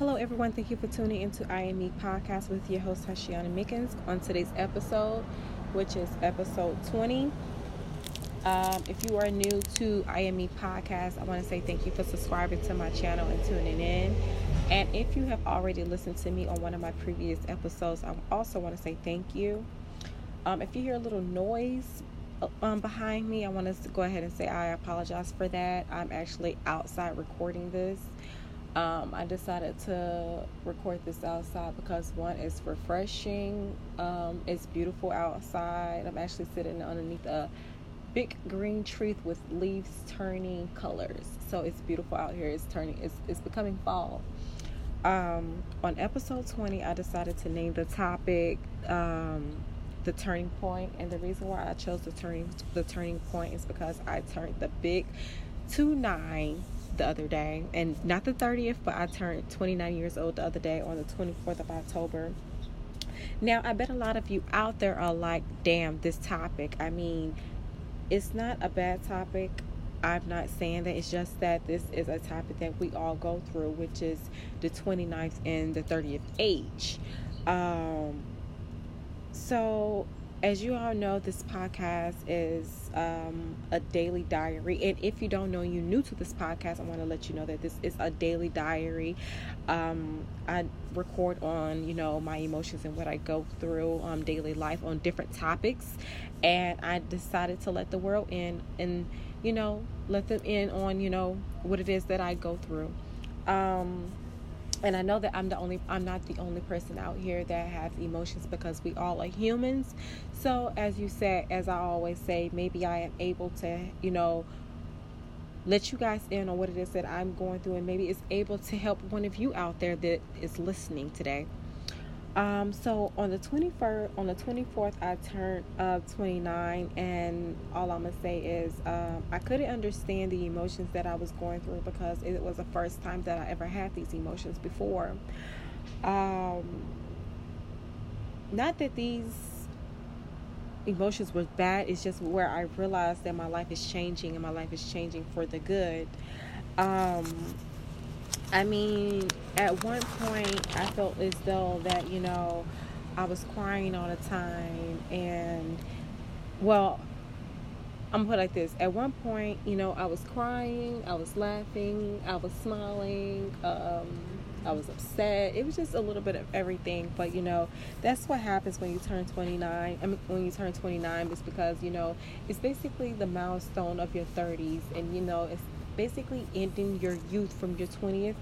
Hello, everyone. Thank you for tuning into IME Podcast with your host, Tysheona Mickens. On today's episode, which is episode 20. Um, if you are new to IME Podcast, I want to say thank you for subscribing to my channel and tuning in. And if you have already listened to me on one of my previous episodes, I also want to say thank you. Um, if you hear a little noise uh, um, behind me, I want to go ahead and say I apologize for that. I'm actually outside recording this. Um, I decided to record this outside because one it's refreshing. Um, it's beautiful outside. I'm actually sitting underneath a big green tree with leaves turning colors. So it's beautiful out here. It's turning. It's it's becoming fall. Um, on episode 20, I decided to name the topic um, the turning point, and the reason why I chose the turning the turning point is because I turned the big two nine the other day, and not the 30th, but I turned 29 years old the other day on the 24th of October. Now, I bet a lot of you out there are like, damn, this topic. I mean, it's not a bad topic. I'm not saying that. It's just that this is a topic that we all go through, which is the 29th and the 30th age. Um, so as you all know, this podcast is um, a daily diary. And if you don't know, you're new to this podcast, I want to let you know that this is a daily diary. Um, I record on, you know, my emotions and what I go through um, daily life on different topics. And I decided to let the world in and, you know, let them in on, you know, what it is that I go through. Um, and I know that I'm the only I'm not the only person out here that has emotions because we all are humans. So as you said, as I always say, maybe I am able to, you know, let you guys in on what it is that I'm going through and maybe it's able to help one of you out there that is listening today. Um, so on the 21st, on the 24th, I turned uh, 29, and all I'm gonna say is um, I couldn't understand the emotions that I was going through because it was the first time that I ever had these emotions before. Um, not that these emotions were bad, it's just where I realized that my life is changing and my life is changing for the good. Um, I mean, at one point, I felt as though that, you know, I was crying all the time. And, well, I'm gonna put like this. At one point, you know, I was crying, I was laughing, I was smiling, um, I was upset. It was just a little bit of everything. But you know, that's what happens when you turn 29. I mean, when you turn 29, it's because you know it's basically the milestone of your 30s, and you know it's basically ending your youth from your 20th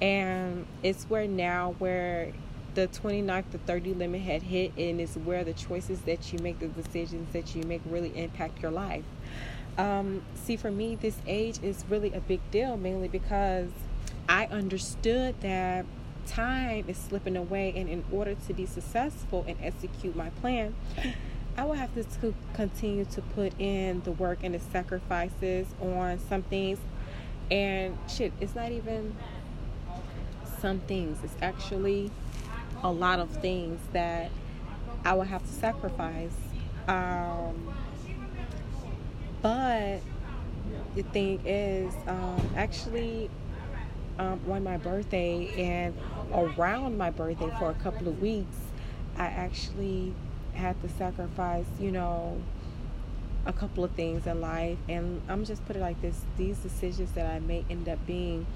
and it's where now where the 29th to 30 limit had hit and it's where the choices that you make the decisions that you make really impact your life. Um, see for me this age is really a big deal mainly because i understood that time is slipping away and in order to be successful and execute my plan I will have to continue to put in the work and the sacrifices on some things. And shit, it's not even some things, it's actually a lot of things that I will have to sacrifice. Um, but the thing is, um, actually, um, on my birthday and around my birthday for a couple of weeks, I actually had to sacrifice, you know, a couple of things in life. And I'm just put it like this these decisions that I made end up being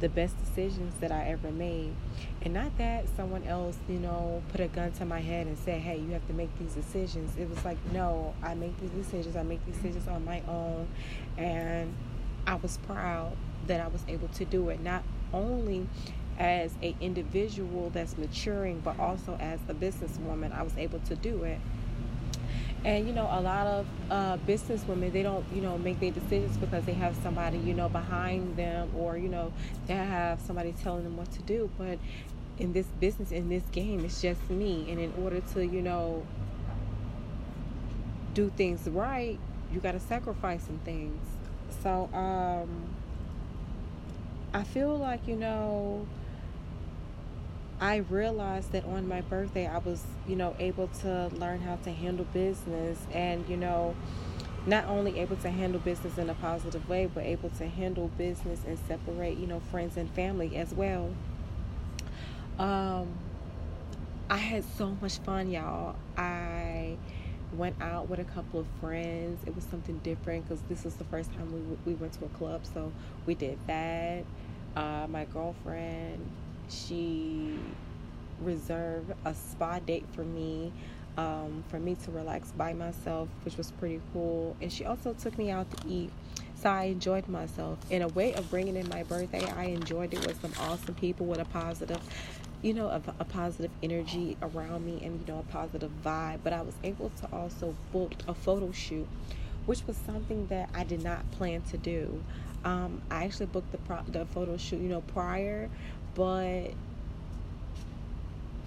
the best decisions that I ever made. And not that someone else, you know, put a gun to my head and said, hey, you have to make these decisions. It was like, no, I make these decisions. I make these decisions on my own. And I was proud that I was able to do it. Not only as a individual that's maturing but also as a businesswoman i was able to do it. And you know a lot of uh, business women they don't you know make their decisions because they have somebody you know behind them or you know they have somebody telling them what to do. But in this business in this game it's just me. And in order to you know do things right you got to sacrifice some things. So um i feel like you know I realized that on my birthday, I was, you know, able to learn how to handle business and, you know, not only able to handle business in a positive way, but able to handle business and separate, you know, friends and family as well. Um, I had so much fun, y'all. I went out with a couple of friends. It was something different because this was the first time we we went to a club, so we did that. Uh, my girlfriend, she reserved a spa date for me um, for me to relax by myself, which was pretty cool. And she also took me out to eat. So I enjoyed myself. In a way of bringing in my birthday, I enjoyed it with some awesome people with a positive, you know, a, a positive energy around me and, you know, a positive vibe. But I was able to also book a photo shoot, which was something that I did not plan to do. Um, I actually booked the, pro- the photo shoot, you know, prior, but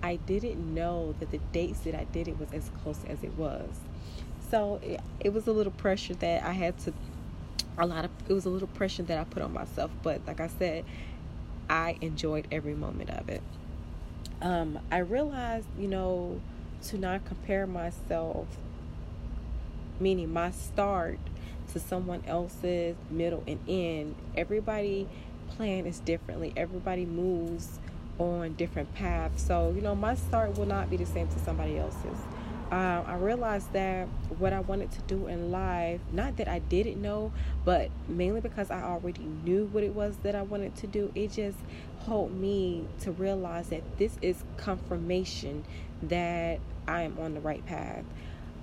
I didn't know that the dates that I did it was as close as it was. So it, it was a little pressure that I had to, a lot of, it was a little pressure that I put on myself. But like I said, I enjoyed every moment of it. Um, I realized, you know, to not compare myself, meaning my start to someone else's middle and end. Everybody plan is differently. Everybody moves on different paths. So, you know, my start will not be the same to somebody else's. Um, I realized that what I wanted to do in life, not that I didn't know, but mainly because I already knew what it was that I wanted to do, it just helped me to realize that this is confirmation that I am on the right path.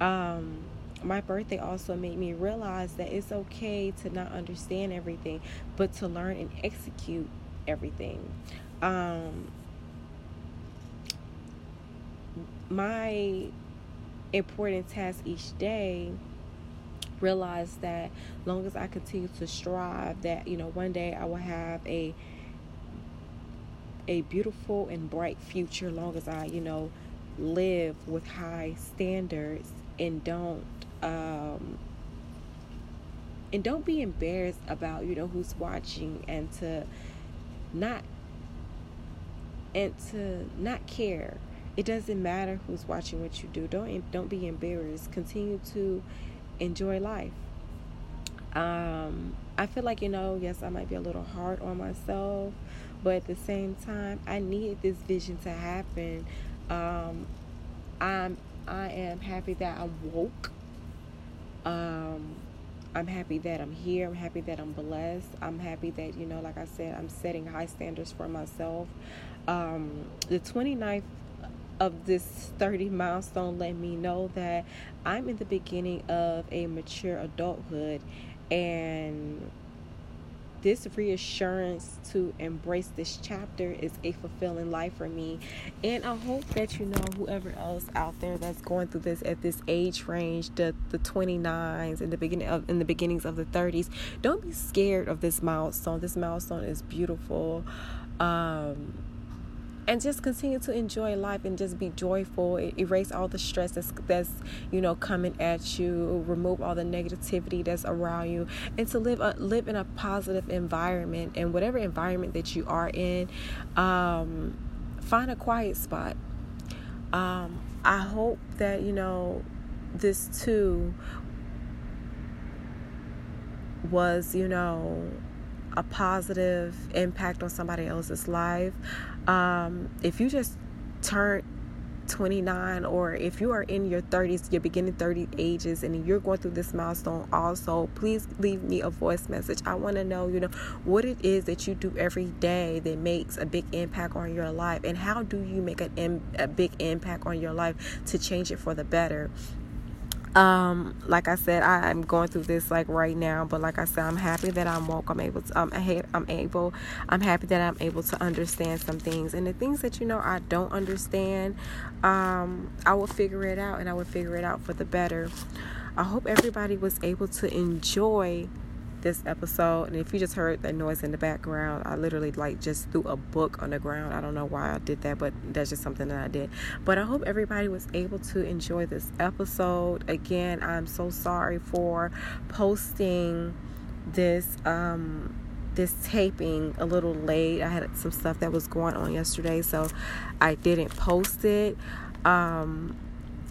Um, my birthday also made me realize that it's okay to not understand everything, but to learn and execute everything. Um, my important task each day realize that long as I continue to strive that you know one day I will have a a beautiful and bright future long as I you know live with high standards and don't um and don't be embarrassed about you know who's watching and to not and to not care. It doesn't matter who's watching what you do. Don't don't be embarrassed. Continue to enjoy life. Um, I feel like you know, yes, I might be a little hard on myself, but at the same time, I need this vision to happen. Um, I'm I am happy that I'm woke. Um, I'm happy that I'm here. I'm happy that I'm blessed. I'm happy that, you know, like I said, I'm setting high standards for myself. Um, the 29th of this 30 milestone let me know that I'm in the beginning of a mature adulthood and this reassurance to embrace this chapter is a fulfilling life for me. And I hope that you know whoever else out there that's going through this at this age range, the the 29s in the beginning of in the beginnings of the 30s, don't be scared of this milestone. This milestone is beautiful. Um and just continue to enjoy life and just be joyful. Erase all the stress that's that's you know coming at you. Remove all the negativity that's around you. And to live a, live in a positive environment and whatever environment that you are in um, find a quiet spot. Um, i hope that you know this too was you know a positive impact on somebody else's life. Um, if you just turn 29 or if you are in your 30s your beginning 30 ages and you're going through this milestone also please leave me a voice message i want to know you know what it is that you do every day that makes a big impact on your life and how do you make an, a big impact on your life to change it for the better um like i said I, am going through this like right now but like i said i'm happy that i'm woke. I'm able to um, i'm able i'm happy that i'm able to understand some things. And the things that you know i don't understand um i will figure it out and i will figure it out for the better. I hope everybody was able to enjoy this episode. And if you just heard that noise in the background, I literally like just threw a book on the ground. I don't know why I did that, but that's just something that I did. But I hope everybody was able to enjoy this episode. Again, I'm so sorry for posting this um this taping a little late. I had some stuff that was going on yesterday, so I didn't post it. Um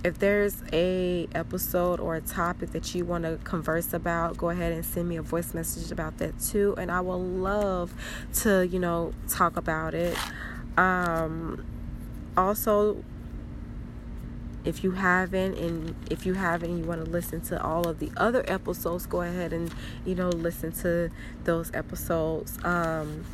if there's a episode or a topic that you want to converse about go ahead and send me a voice message about that too and i will love to you know talk about it. Um, also, if you haven't and if you haven't and you want to listen to all of the other episodes go ahead and you know listen to those episodes. Um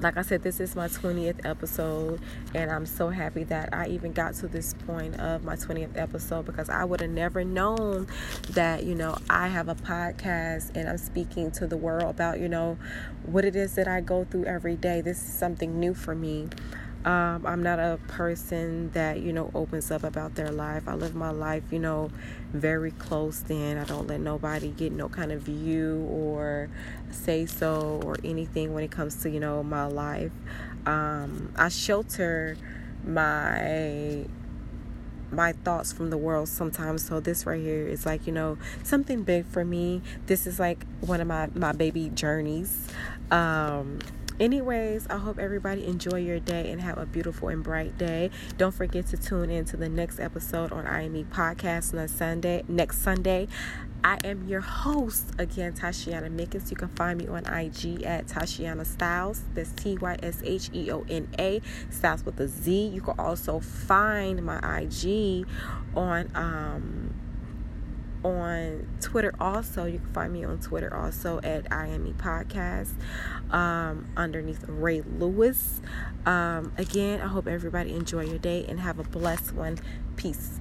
like I said, this is my 20th episode, and I'm so happy that I even got to this point of my 20th episode because I would have never known that, you know, I have a podcast and I'm speaking to the world about, you know, what it is that I go through every day. This is something new for me. Um, I'm not a person that, you know, opens up about their life. I live my life, you know, very close in. I don't let nobody get no kind of view or say so or anything when it comes to, you know, my life. Um, I shelter my my thoughts from the world sometimes so this right here is like you know something big for me this is like one of my my baby journeys um Anyways, I hope everybody enjoy your day and have a beautiful and bright day. Don't forget to tune in to the next episode on IME Podcast on Sunday, next Sunday. I am your host again, Tysheona Mickens. You can find me on IG at Tysheona Styles. That's T Y S H E O N A Styles with a Z. You can also find my IG on um on Twitter also. You can find me on Twitter also at IME Podcast um, underneath Rae Louis. Um, again, I hope everybody enjoy your day and have a blessed one. Peace.